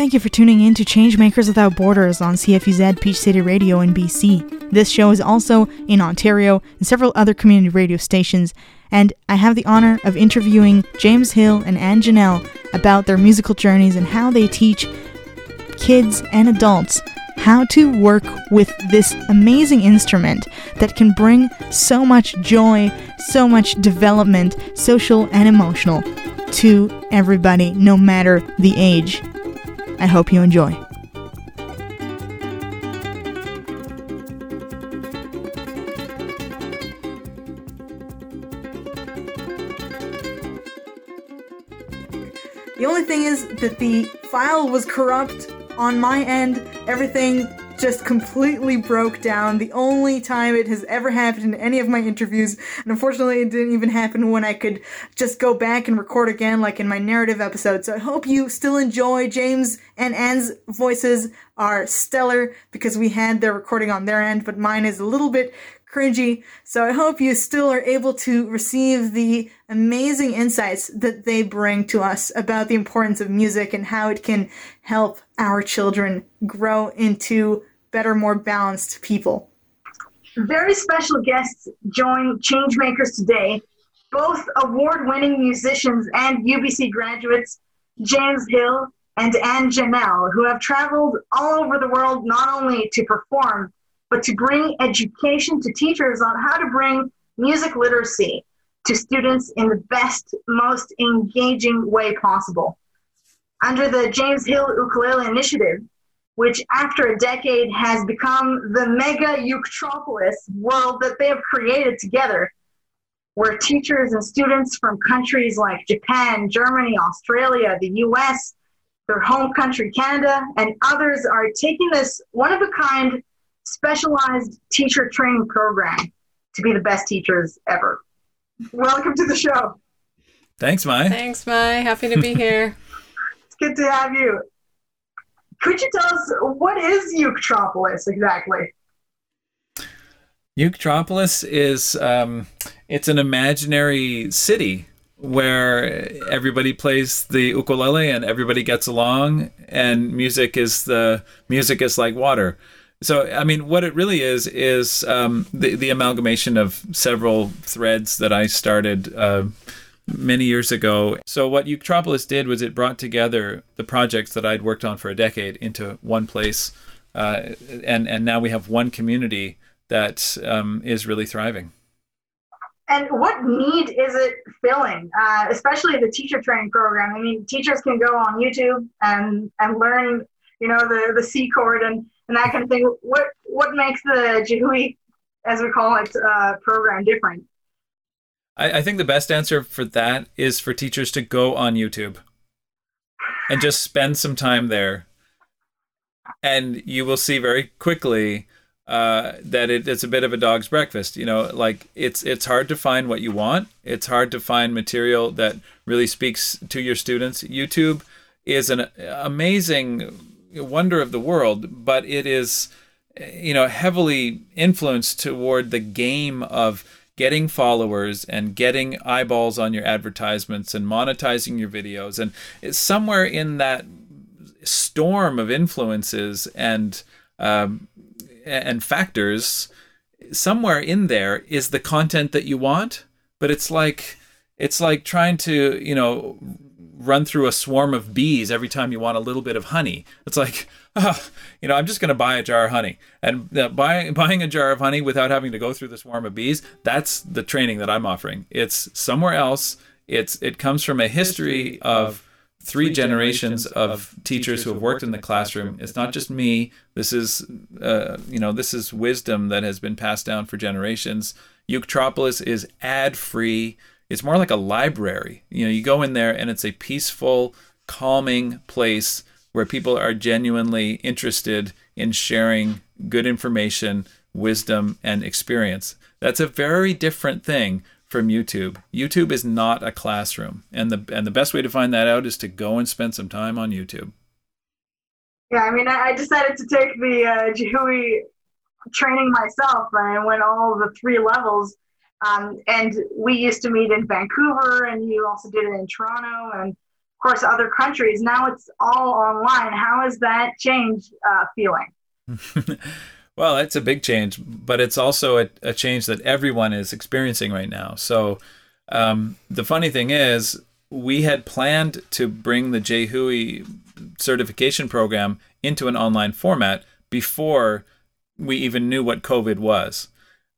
Thank you for tuning in to Changemakers Without Borders on CFUZ Peach City Radio in BC. This show is also in Ontario and several other community radio stations, and I have the honor of interviewing James Hill and Anne Janelle about their musical journeys and how they teach kids and adults how to work with this amazing instrument that can bring so much joy, so much development, social and emotional, to everybody, no matter the age. I hope you enjoy. The only thing is that the file was corrupt on my end. Everything just completely broke down. The only time it has ever happened in any of my interviews, and unfortunately, it didn't even happen when I could just go back and record again, like in my narrative episode. So I hope you still enjoy. James and Anne's voices are stellar because we had their recording on their end, but mine is a little bit cringy. So I hope you still are able to receive the amazing insights that they bring to us about the importance of music and how it can help our children grow into better, more balanced people. Very special guests join Changemakers today, both award winning musicians and UBC graduates, James Hill and Anne Janelle, who have traveled all over the world not only to perform, but to bring education to teachers on how to bring music literacy to students in the best, most engaging way possible. Under the James Hill Ukulele Initiative, which after a decade has become the mega Uketropolis world that they have created together, where teachers and students from countries like Japan, Germany, Australia, the US, their home country, Canada, and others are taking this one of a kind specialized teacher training program to be the best teachers ever. Welcome to the show. Thanks, Mai. Thanks, Mai. Happy to be here. it's good to have you. Could you tell us what is Uketropolis exactly? Uketropolis is um, it's an imaginary city where everybody plays the ukulele and everybody gets along, and music is the music is like water. So, I mean, what it really is is um, the the amalgamation of several threads that I started uh, many years ago. So, what Uketropolis did was it brought together the projects that I'd worked on for a decade into one place, uh, and and now we have one community that um, is really thriving. And what need is it filling, uh, especially the teacher training program? I mean, teachers can go on YouTube and and learn, you know, the the C chord and and that kind of thing. What what makes the Jihui, as we call it, uh, program different? I, I think the best answer for that is for teachers to go on YouTube and just spend some time there, and you will see very quickly uh, that it, it's a bit of a dog's breakfast. You know, like it's it's hard to find what you want. It's hard to find material that really speaks to your students. YouTube is an amazing wonder of the world, but it is, you know, heavily influenced toward the game of getting followers and getting eyeballs on your advertisements and monetizing your videos. And it's somewhere in that storm of influences and um, and factors, somewhere in there is the content that you want. But it's like it's like trying to you know run through a swarm of bees every time you want a little bit of honey. It's like, oh, you know, I'm just going to buy a jar of honey. And uh, buy, buying a jar of honey without having to go through the swarm of bees, that's the training that I'm offering. It's somewhere else. It's it comes from a history of three generations of teachers who have worked in the classroom. It's not just me. This is, uh, you know, this is wisdom that has been passed down for generations. Uketropolis is ad free it's more like a library. You know, you go in there and it's a peaceful, calming place where people are genuinely interested in sharing good information, wisdom, and experience. That's a very different thing from YouTube. YouTube is not a classroom, and the and the best way to find that out is to go and spend some time on YouTube. Yeah, I mean, I decided to take the uh, Jihui training myself. I went all the three levels um, and we used to meet in Vancouver, and you also did it in Toronto. And of course, other countries. Now it's all online. How is that change uh, feeling? well, it's a big change, but it's also a, a change that everyone is experiencing right now. So um, the funny thing is, we had planned to bring the JHUI certification program into an online format before we even knew what COVID was.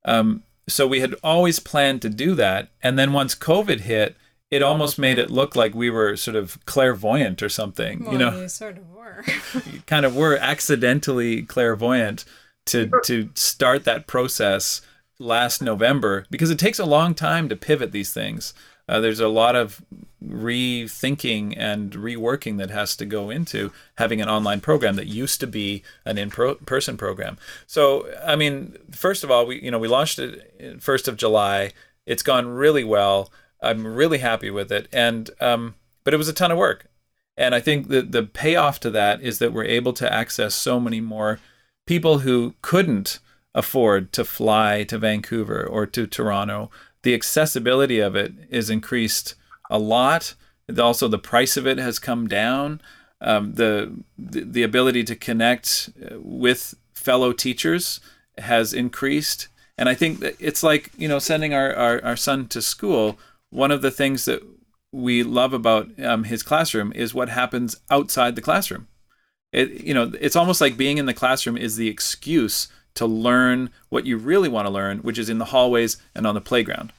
Um, so we had always planned to do that. And then once COVID hit, it almost made it look like we were sort of clairvoyant or something. Well, you know, you sort of were. kind of were accidentally clairvoyant to to start that process last November because it takes a long time to pivot these things. Uh, there's a lot of rethinking and reworking that has to go into having an online program that used to be an in-person program. So, I mean, first of all, we you know we launched it first of July. It's gone really well. I'm really happy with it, and um, but it was a ton of work, and I think the the payoff to that is that we're able to access so many more people who couldn't afford to fly to Vancouver or to Toronto. The accessibility of it is increased a lot. Also, the price of it has come down. Um, the, the the ability to connect uh, with fellow teachers has increased, and I think that it's like you know sending our, our, our son to school. One of the things that we love about um, his classroom is what happens outside the classroom. It you know it's almost like being in the classroom is the excuse to learn what you really want to learn, which is in the hallways and on the playground.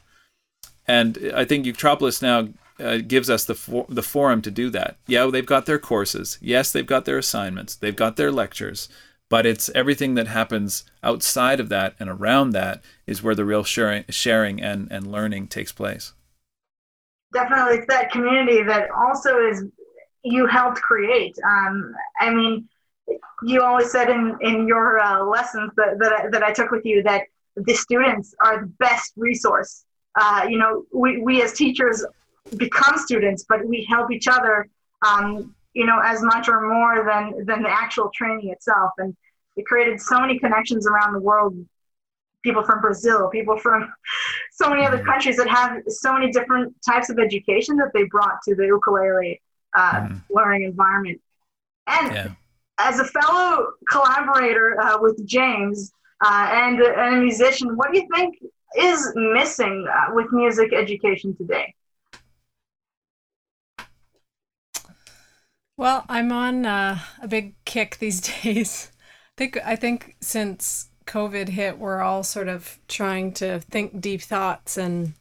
And I think Uketropolis now uh, gives us the for- the forum to do that. Yeah, they've got their courses. Yes, they've got their assignments. They've got their lectures. But it's everything that happens outside of that and around that is where the real sharing, sharing and, and learning takes place. Definitely, it's that community that also is you helped create. Um, I mean, you always said in in your uh, lessons that that I, that I took with you that the students are the best resource. Uh, you know, we, we as teachers become students, but we help each other, um, you know, as much or more than than the actual training itself. And it created so many connections around the world. People from Brazil, people from so many other countries that have so many different types of education that they brought to the ukulele uh, mm. learning environment. And yeah as a fellow collaborator uh, with James uh, and, and, a musician, what do you think is missing uh, with music education today? Well, I'm on uh, a big kick these days. I think I think since COVID hit, we're all sort of trying to think deep thoughts and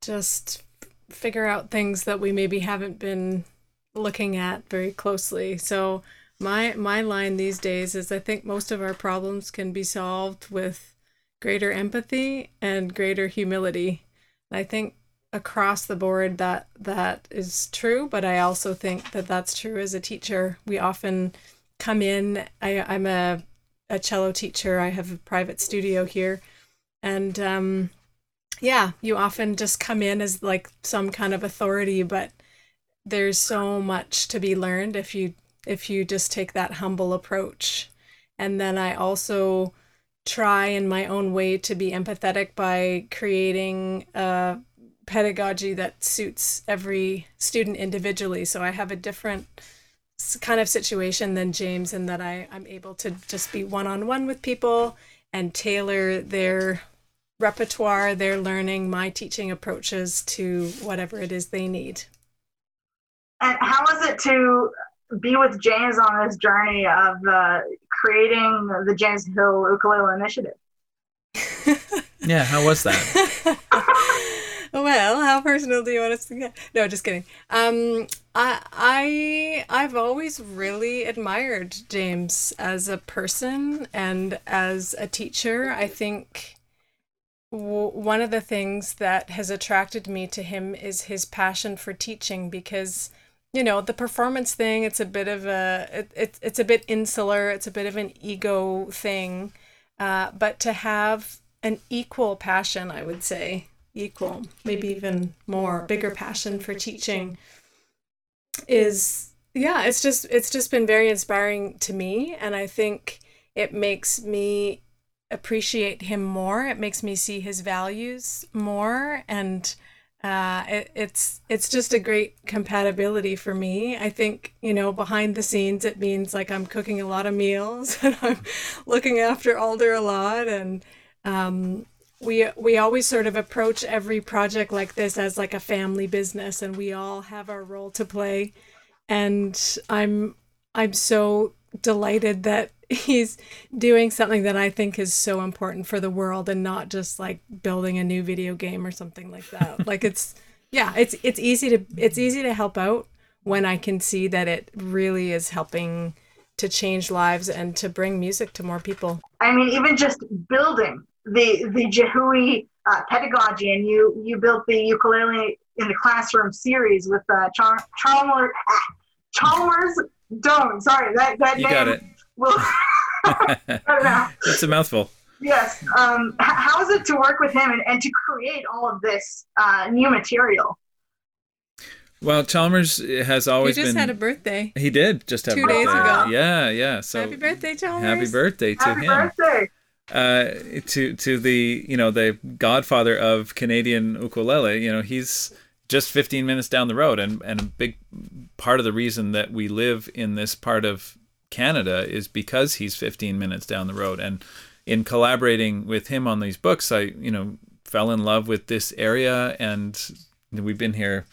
just figure out things that we maybe haven't been looking at very closely. So my my line these days is I think most of our problems can be solved with greater empathy and greater humility. I think across the board that that is true, but I also think that that's true as a teacher. We often come in. I, I'm a a cello teacher. I have a private studio here, and um, yeah, you often just come in as like some kind of authority, but there's so much to be learned if you if you just take that humble approach. And then i also try in my own way to be empathetic by creating a pedagogy that suits every student individually. So i have a different kind of situation than james in that I, i'm able to just be one-on-one with people and tailor their repertoire their learning my teaching approaches to whatever it is they need and how was it to be with James on this journey of uh, creating the James Hill Ukulele Initiative? yeah, how was that? well, how personal do you want us to get? No, just kidding. Um, I I I've always really admired James as a person and as a teacher. I think w- one of the things that has attracted me to him is his passion for teaching because you know the performance thing it's a bit of a it, it, it's a bit insular it's a bit of an ego thing. Uh, but to have an equal passion i would say equal maybe even more bigger passion for teaching is yeah it's just it's just been very inspiring to me. And i think it makes me appreciate him more. It makes me see his values more. And uh, it, it's it's just a great compatibility for me. I think you know behind the scenes it means like I'm cooking a lot of meals and I'm looking after Alder a lot, and um, we we always sort of approach every project like this as like a family business, and we all have our role to play. And I'm I'm so delighted that he's doing something that I think is so important for the world and not just like building a new video game or something like that. like it's yeah, it's it's easy to it's easy to help out when I can see that it really is helping to change lives and to bring music to more people. I mean, even just building the the Jehui uh, pedagogy, and you you built the ukulele in the classroom series with uh, Char- Chalmers Chalmers Doan. Sorry, that that You name got it. will. I. It's a mouthful. Yes. Um, h- how is it to work with him and, and to create all of this uh, new material? Well, Chalmers has He always just been. had a birthday. he did just have two a days ago. Yeah, yeah. So Happy birthday, Chalmers. happy birthday to Happy him. birthday! uh, to to the you know the godfather of Canadian ukulele. You know he's just 15 minutes down the road, and and a big part of the reason that we live in this part of Canada is because he's 15 minutes down the road. And in collaborating with him on these books, I you know fell in love with this area, and we've been here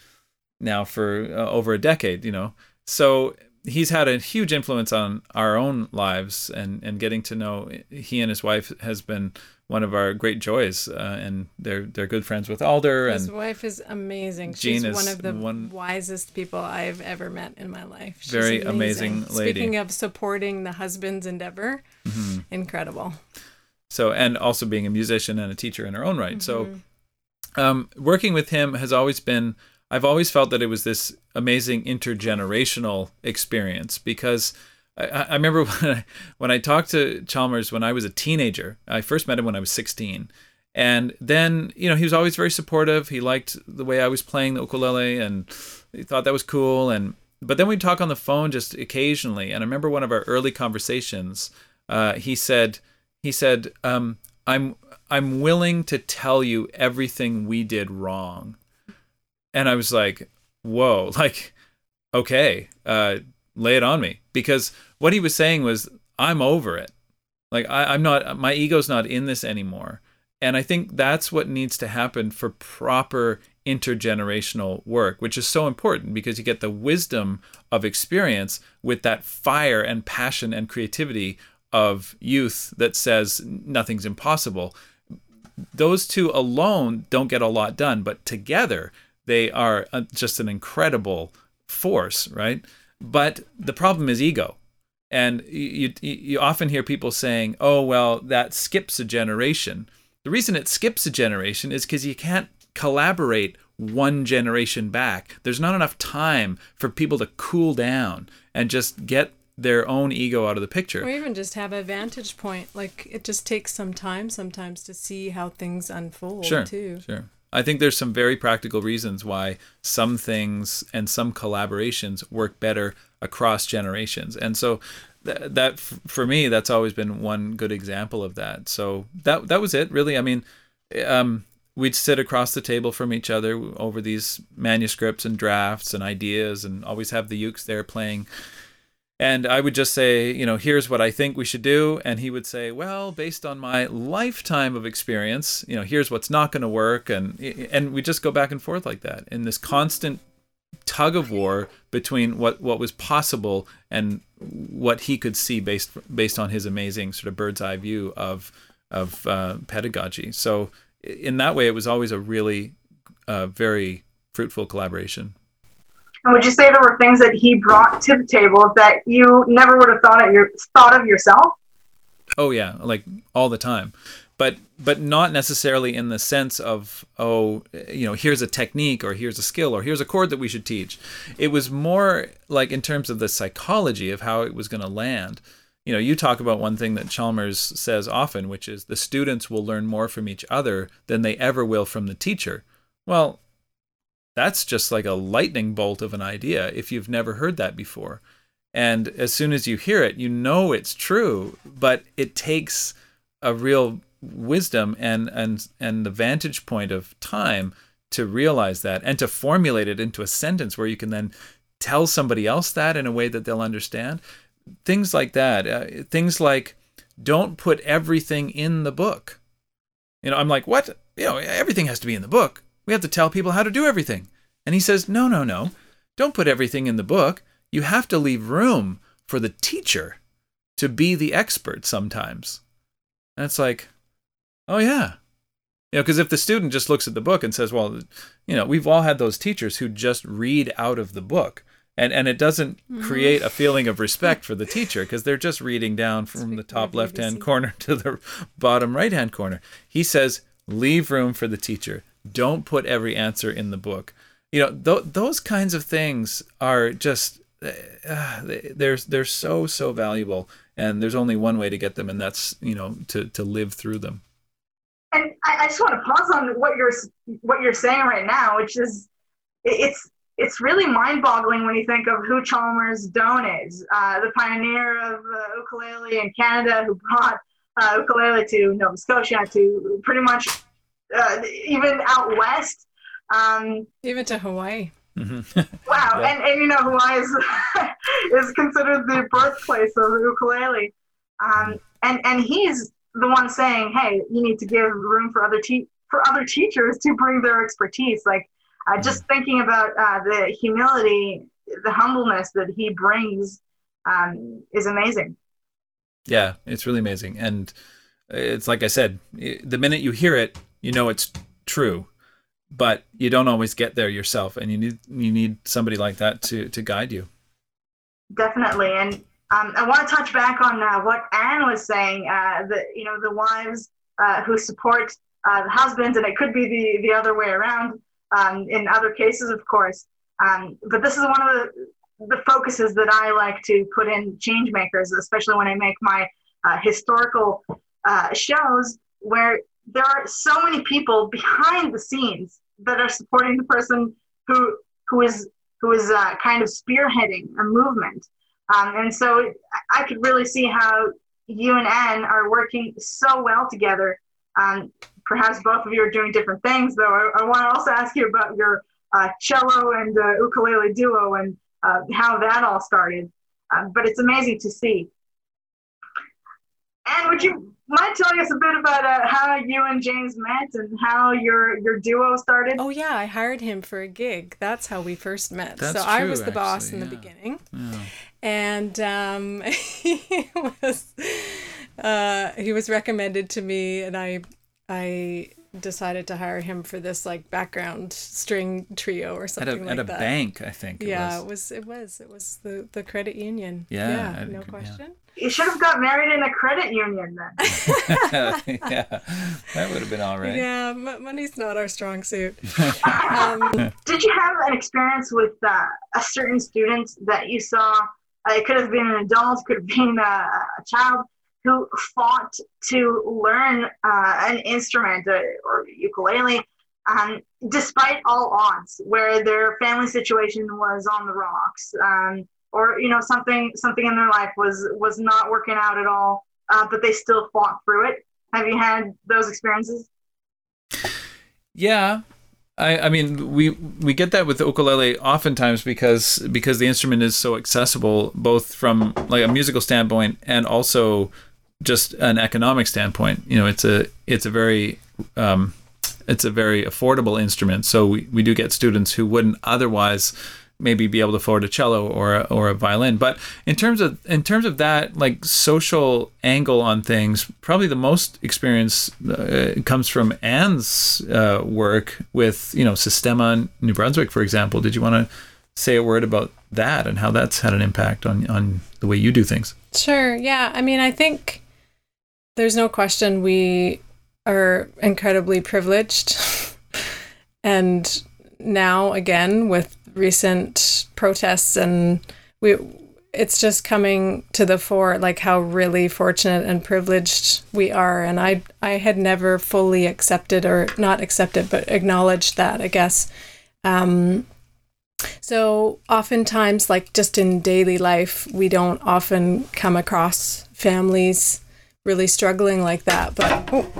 now for uh, over a decade. You know, so he's had a huge influence on our own lives and and getting to know he and his wife has been one of our great joys uh, and they're they're good friends with Alder His and wife is amazing. Jean She's is one of the one- wisest people I've ever met in my life. She's Very amazing lady. Speaking of supporting the husband's endeavor, Mm-hmm. incredible. so and also being a musician and a teacher in her own right so Mm-hmm. um, working with him has always been i've always felt that it was this amazing intergenerational experience because I, I remember when I, when I talked to Chalmers when I was a teenager. I first met him when I was 16. And then, you know, he was always very supportive. He liked the way I was playing the ukulele and he thought that was cool. And but then we'd talk on the phone just occasionally. And I remember one of our early conversations, uh, he said, he said, um, I'm I'm willing to tell you everything we did wrong. And I was like, whoa, like, okay, uh, lay it on me. Because what he was saying was, I'm over it. Like, I, I'm not, my ego's not in this anymore. And I think that's what needs to happen for proper intergenerational work, which is so important because you get the wisdom of experience with that fire and passion and creativity of youth that says nothing's impossible. Those two alone don't get a lot done, but together they are uh, just an incredible force, right? But the problem is ego. And you, you, you often hear people saying, oh, well, that skips a generation. The reason it skips a generation is because you can't collaborate one generation back. There's not enough time for people to cool down and just get their own ego out of the picture. Or even just have a vantage point. Like it just takes some time sometimes to see how things unfold Sure, too. sure. I think there's some very practical reasons why some things and some collaborations work better across generations. And so th- that for me that's always been one good example of that. So that that was it really. I mean, um we'd sit across the table from each other over these manuscripts and drafts and ideas and always have the ukes there playing and I would just say, you know, here's what I think we should do. And he would say, well, based on my lifetime of experience, you know, here's what's not going to work. And, and we just go back and forth like that in this constant tug of war between what, what was possible and what he could see based, based on his amazing sort of bird's eye view of, of uh, pedagogy. So in that way, it was always a really uh, very fruitful collaboration. And would you say there were things that he brought to the table that you never would have thought of your thought of yourself? Oh yeah, like all the time. But but not necessarily in the sense of oh, you know, here's a technique or here's a skill or here's a chord that we should teach. It was more like in terms of the psychology of how it was going to land. You know, you talk about one thing that Chalmers says often, which is the students will learn more from each other than they ever will from the teacher. Well, that's just like a lightning bolt of an idea if you've never heard that before. And as soon as you hear it, you know it's true, but it takes a real wisdom and and and the vantage point of time to realize that and to formulate it into a sentence where you can then tell somebody else that in a way that they'll understand. Things like that. Uh, things like don't put everything in the book. You know, I'm like, what? You know, everything has to be in the book. We have to tell people how to do everything. And he says, no, no, no. Don't put everything in the book. You have to leave room for the teacher to be the expert sometimes. And it's like, oh, yeah. You know, because if the student just looks at the book and says, well, you know, we've all had those teachers who just read out of the book. And, and it doesn't create a feeling of respect for the teacher because they're just reading down from the top left hand corner to the bottom right hand corner. He says, leave room for the teacher. Don't put every answer in the book. You know, th- those kinds of things are just uh, they're they're so so valuable, and there's only one way to get them, and that's you know to to live through them. And I, I just want to pause on what you're what you're saying right now, which is it's it's really mind-boggling when you think of who Chalmers Doan is, uh, the pioneer of uh, ukulele in Canada, who brought uh, ukulele to Nova Scotia, to pretty much uh, even out west. Um, Even to Hawaii. Mm-hmm. wow, Yeah. and, and you know Hawaii is, is considered the birthplace of the ukulele, um, and and he's the one saying, "Hey, you need to give room for other te- for other teachers to bring their expertise." Like uh, just thinking about uh, the humility, the humbleness that he brings um, is amazing. Yeah, it's really amazing, and it's like I said, the minute you hear it, you know it's true, but you don't always get there yourself, and you need you need somebody like that to to guide you. Definitely, and um, I want to touch back on uh, what Anne was saying. Uh, the you know the wives uh, who support uh, the husbands, and it could be the the other way around um, in other cases, of course. Um, but this is one of the the focuses that I like to put in change makers, especially when I make my uh, historical uh, shows, where there are so many people behind the scenes that are supporting the person who who is who is uh, kind of spearheading a movement. Um, and so I- could really see how you and Anne are working so well together. Um, perhaps both of you are doing different things, though. I, I want to also ask you about your uh, cello and uh, ukulele duo and uh, how that all started. Um, but it's amazing to see. Anne, would you mind telling us a bit about uh, how you and James met and how your your duo started? Oh yeah, I hired him for a gig. That's how we first met. That's so I was the boss actually, in the beginning, Yeah. and um, he was uh, he was recommended to me, and I I decided to hire him for this like background string trio or something At something a like at a that. bank, I think. it yeah, was. it was. It was. It was the the credit union. Yeah, Yeah. I No agree, yeah. question. You should have got married in a credit union then. yeah, that would have been all right. Yeah, m- money's not our strong suit. um, Did you have an experience with uh, a certain student that you saw? Uh, it could have been an adult, could have been a, a child who fought to learn uh, an instrument uh, or ukulele, um, despite all odds, where their family situation was on the rocks, um, or you know something something in their life was was not working out at all, uh, but they still fought through it. Have you had those experiences? Yeah. I, I mean we we get that with ukulele oftentimes because because the instrument is so accessible both from like a musical standpoint and also just an economic standpoint you know it's a it's a very um, it's a very affordable instrument so we, we do get students who wouldn't otherwise maybe be able to afford a cello or a, or a violin but in terms of in terms of that like social angle on things probably the most experience uh, comes from Anne's uh, work with you know Sistema New Brunswick for example did you want to say a word about that and how that's had an impact on on the way you do things Sure. Yeah. I mean, I think there's no question we are incredibly privileged. and now, again, with recent protests, and we, it's just coming to the fore, like how really fortunate and privileged we are. And I, I had never fully accepted, or not accepted, but acknowledged that, I guess. Um, so oftentimes, like just in daily life, we don't often come across families really struggling like that. But oh,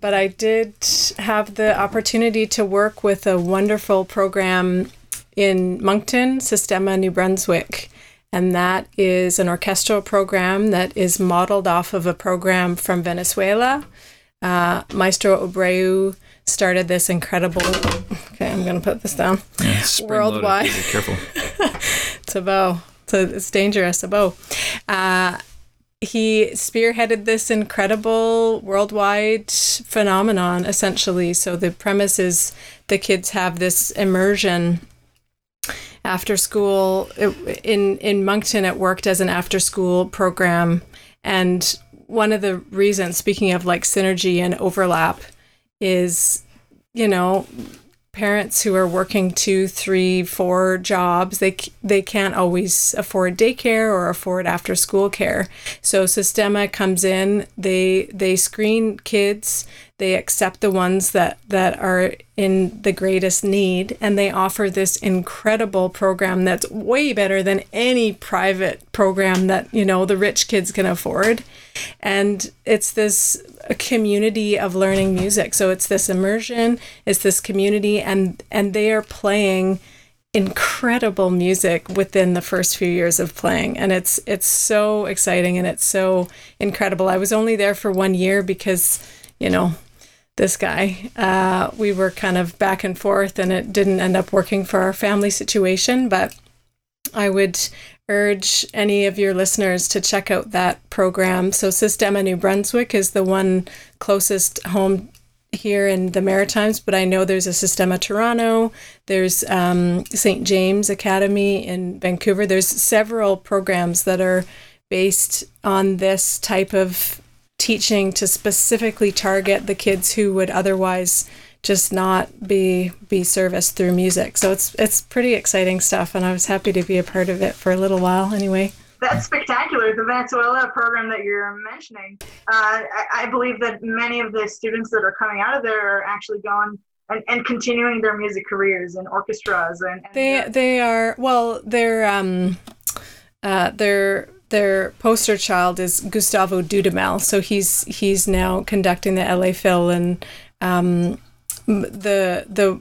but I did have the opportunity to work with a wonderful program in Moncton, Sistema, New Brunswick. And that is an orchestral program that is modeled off of a program from Venezuela. Uh, Maestro Abreu started this incredible. Okay, I'm going to put this down. Yeah. Worldwide. Be careful. It's a bow. It's dangerous, a bow. Uh, he spearheaded this incredible worldwide phenomenon, essentially. So the premise is the kids have this immersion after school. It, in in Moncton, it worked as an after school program, and one of the reasons, speaking of like synergy and overlap, is you know parents who are working two, three, four jobs, they they can't always afford daycare or afford after school care. So Sistema comes in, they they screen kids, they accept the ones that that are in the greatest need, and they offer this incredible program that's way better than any private program that you know the rich kids can afford. And it's this community of learning music. So it's this immersion, it's this community, and and they are playing incredible music within the first few years of playing and it's it's so exciting and it's so incredible i was only there for one year because you know this guy uh, we were kind of back and forth and it didn't end up working for our family situation but i would urge any of your listeners to check out that program. So, Sistema New Brunswick is the one closest home here in the Maritimes, but I know there's a Sistema Toronto, there's um, St. James Academy in Vancouver. There's several programs that are based on this type of teaching to specifically target the kids who would otherwise just not be be serviced through music. So it's it's pretty exciting stuff, and I was happy to be a part of it for a little while. Anyway, that's spectacular. The Venezuela program that you're mentioning, uh, I, I, believe that many of the students that are coming out of there are actually going. And, and continuing their music careers in orchestras and, and they they are well they're um uh their their poster child is Gustavo Dudamel so he's he's now conducting the LA Phil and um the the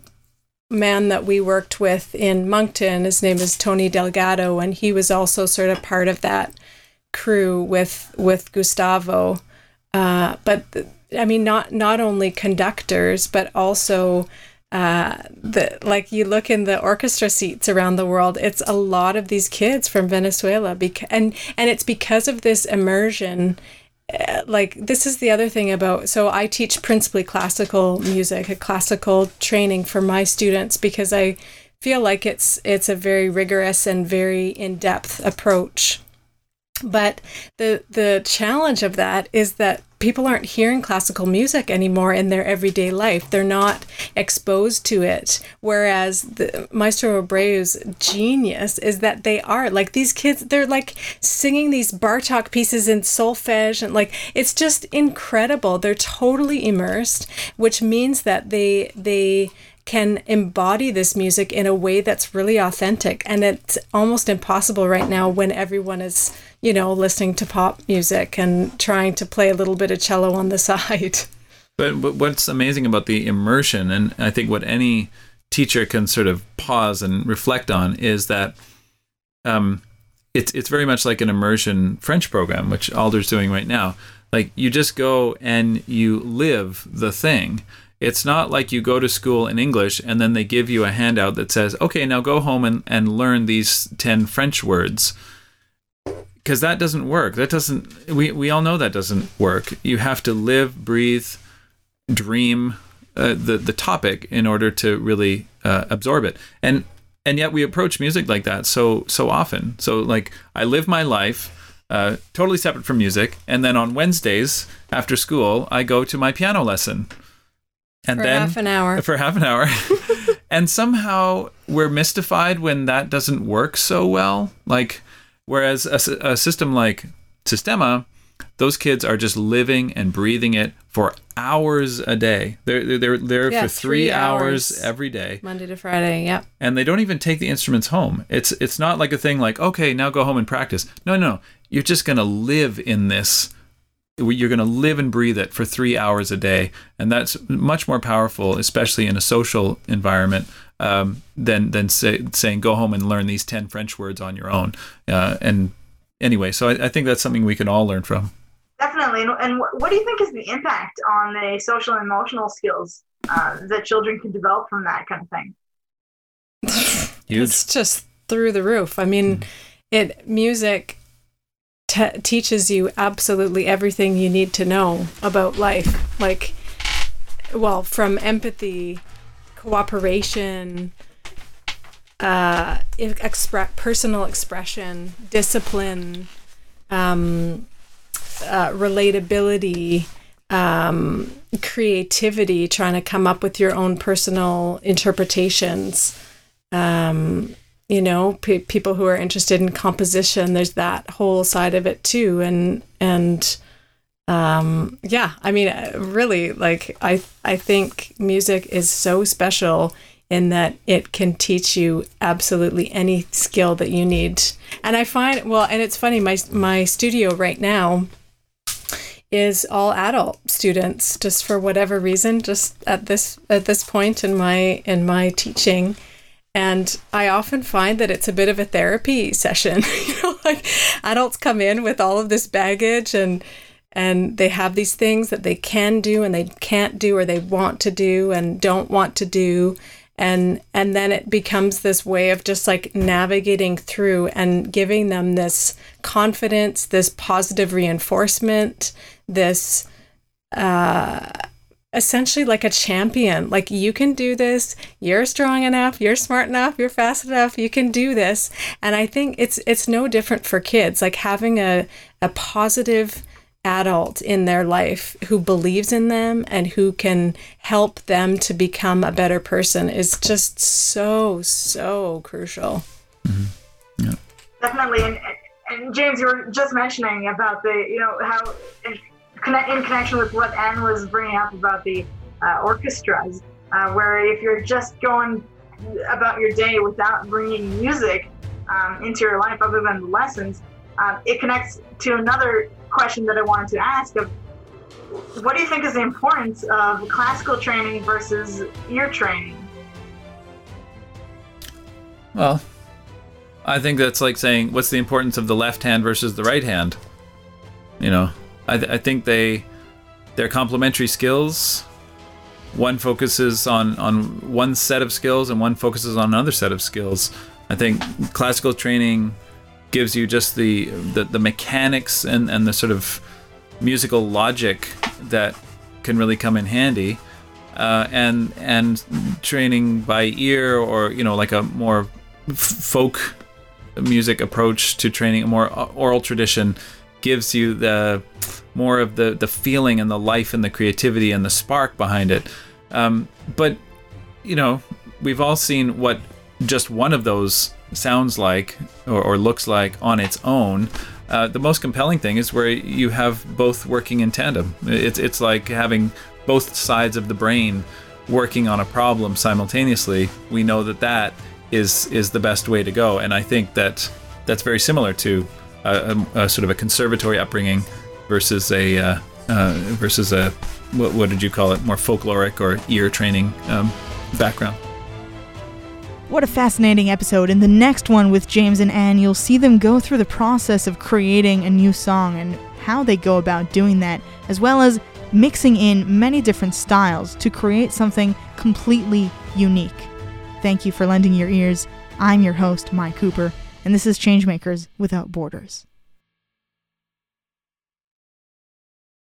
man that we worked with in Moncton, his name is Tony Delgado, and he was also sort of part of that crew with with Gustavo. Uh, but I mean, not not only conductors, but also uh, the like you look in the orchestra seats around the world. It's a lot of these kids from Venezuela, because and and it's because of this immersion uh, like this is the other thing about so i teach principally classical music a classical training for my students because i feel like it's it's a very rigorous and very in-depth approach but the the challenge of that is that people aren't hearing classical music anymore in their everyday life. They're not exposed to it. Whereas the Maestro Abreu's genius is that they are like these kids. They're like singing these Bartok pieces in solfege, and like it's just incredible. They're totally immersed, which means that they they can embody this music in a way that's really authentic and it's almost impossible right now when everyone is you know listening to pop music and trying to play a little bit of cello on the side but, but what's amazing about the immersion and i think what any teacher can sort of pause and reflect on is that um, it's it's very much like an immersion French program, which Alder's doing right now. Like you just go and you live the thing. It's not like you go to school in English and then they give you a handout that says, okay, now go home and, and learn these 10 French words. Because that doesn't work. That doesn't, we, we all know that doesn't work. You have to live, breathe, dream uh, the, the topic in order to really uh, absorb it. And, and yet we approach music like that so, so often. So, like, I live my life. Uh, totally separate from music. And then on Wednesdays after school, I go to my piano lesson and for then half an hour. For half an hour. And somehow we're mystified when that doesn't work so well. Like whereas a, a, system like sistema those kids are just living and breathing it for hours a day. They're they're there yeah, for three, three hours, hours, every day. Monday to friday yep. And they don't even take the instruments home. It's it's not like a thing like okay now go home and practice. No no. You're just gonna live in this you're going to live and breathe it for three hours a day, and that's much more powerful, especially in a social environment, um, than than say, saying go home and learn these ten French words on your own. Uh, and anyway, so I, I, think that's something we can all learn from. Definitely. And, and what do you think is the impact on the social and emotional skills uh, that children can develop from that kind of thing? Huge. It's just through the roof. I mean, mm. it music teaches you absolutely everything you need to know about life. Like, well, from empathy, cooperation, uh, expre- personal expression, discipline, um, uh, relatability, um, creativity, trying to come up with your own personal interpretations. Um, you know pe- people who are interested in composition there's that whole side of it too. And and um yeah i mean really like i i think music is so special in that it can teach you absolutely any skill that you need. And i find well and it's funny my my studio right now is all adult students just for whatever reason just at this at this point in my in my teaching and I often find that it's a bit of a therapy session. you know, like adults come in with all of this baggage and and they have these things that they can do and they can't do or they want to do and don't want to do and and then it becomes this way of just like navigating through and giving them this confidence this positive reinforcement this uh essentially like a champion. Like you can do this. You're strong enough. You're smart enough. You're fast enough. You can do this. And I think it's it's no different for kids. Like having a a positive adult in their life who believes in them and who can help them to become a better person is just so so crucial. Mm-hmm. Yeah. Definitely. And, and James, you were just mentioning about the you know how in connection with what Anne was bringing up about the uh, orchestras, uh, where if you're just going about your day without bringing music um, into your life other than the lessons, um, it connects to another question that I wanted to ask of what do you think is the importance of classical training versus ear training? Well, I think that's like saying what's the importance of the left hand versus the right hand? You know, I, th- I think they they're complementary skills. One focuses on on one set of skills, and one focuses on another set of skills. I think classical training gives you just the the, the mechanics and, and the sort of musical logic that can really come in handy. Uh, and and training by ear or you know like a more folk music approach to training a more oral tradition gives you the more of the the feeling and the life and the creativity and the spark behind it. Um, but you know, we've all seen what just one of those sounds like or, or looks like on its own. Uh, the most compelling thing is where you have both working in tandem. It's it's like having both sides of the brain working on a problem simultaneously. We know that that is is the best way to go, and I think that that's very similar to a, a, a sort of a conservatory upbringing versus a uh, uh, versus a what, what, did you call it more folkloric or ear training um, background. What a fascinating episode. In the next one with James and Anne, you'll see them go through the process of creating a new song and how they go about doing that, as well as mixing in many different styles to create something completely unique. Thank you for lending your ears. I'm your host, Mike Cooper and this is Changemakers Without Borders.